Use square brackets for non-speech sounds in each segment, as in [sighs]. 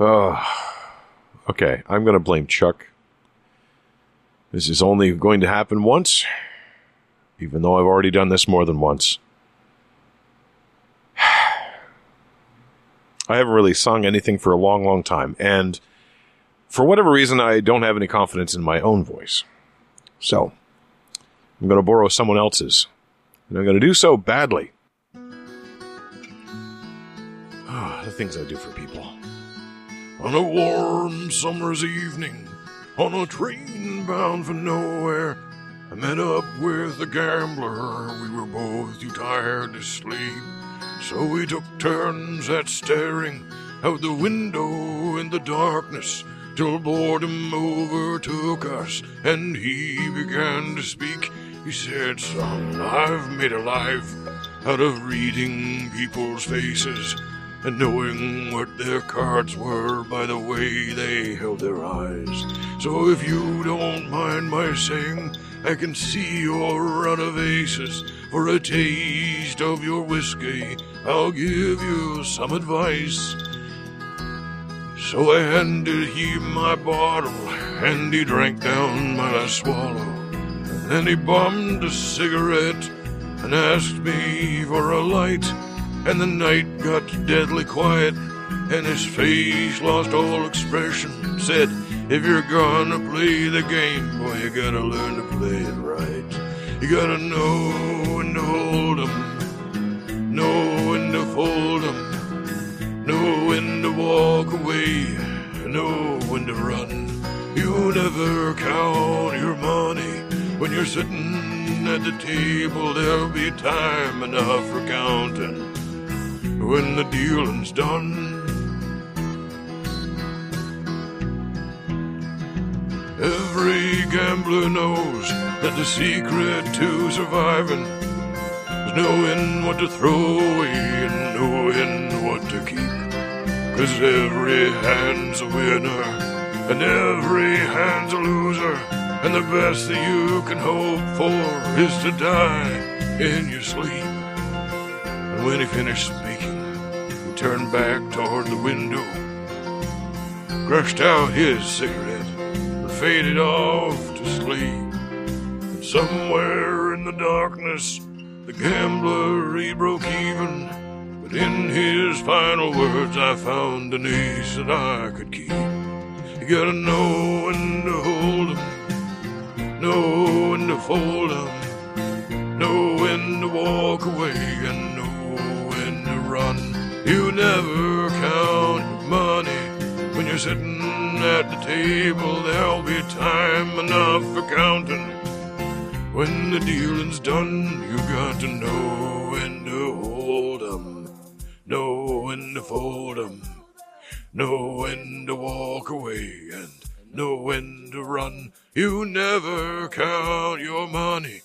Oh, okay. I'm going to blame Chuck. This is only going to happen once, even though I've already done this more than once. [sighs] I haven't really sung anything for a long, long time, and for whatever reason, I don't have any confidence in my own voice. So, I'm going to borrow someone else's, and I'm going to do so badly. Ah, the things I do for people. On a warm summer's evening, on a train bound for nowhere, I met up with a gambler. We were both too tired to sleep, so we took turns at staring out the window in the darkness till boredom overtook us and he began to speak. He said, Son, I've made a life out of reading people's faces and knowing what their cards were by the way they held their eyes. So if you don't mind my saying, I can see your run of aces. For a taste of your whiskey, I'll give you some advice. So I handed him my bottle, and he drank down my last swallow. And then he bummed a cigarette and asked me for a light. And the night got deadly quiet, and his face lost all expression. Said, If you're gonna play the game, boy, you gotta learn to play it right. You gotta know when to hold 'em, know when to fold 'em, know when to walk away, know when to run. You never count your money when you're sitting at the table. There'll be time enough for counting when the dealing's done. Every gambler knows that the secret to surviving is knowing what to throw away and knowing what to keep. Cause every hand's a winner and every hand's a loser. And the best that you can hope for is to die in your sleep. When he finished speaking, he turned back toward the window, crushed out his cigarette, and faded off to sleep. And somewhere in the darkness, the gambler he broke even. But in his final words, I found an ace that I could keep. You gotta know when to hold 'em, know when to fold 'em, know when to walk away, and never count money when you're sitting at the table. There'll be time enough for counting. When the dealing's done, you got to know when to hold 'em, know when to fold 'em, know when to walk away, and know when to run. You never count your money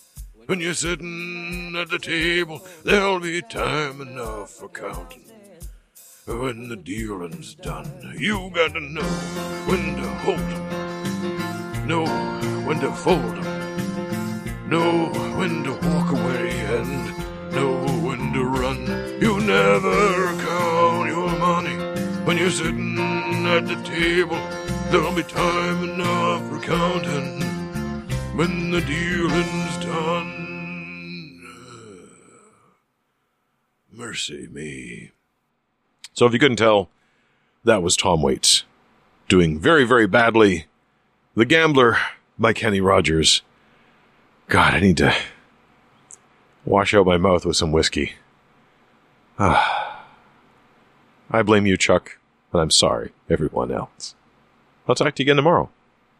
when you're sitting at the table. There'll be time enough for counting. When the dealing's done, you got to know when to hold 'em, know when to fold 'em know when to walk away and know when to run. You never count your money when you're sitting at the table. There'll be time enough for counting when the dealing's done. Mercy me. So if you couldn't tell, that was Tom Waits doing very, very badly. The Gambler by Kenny Rogers. God, I need to wash out my mouth with some whiskey. Ah. I blame you, Chuck, and I'm sorry, everyone else. I'll talk to you again tomorrow.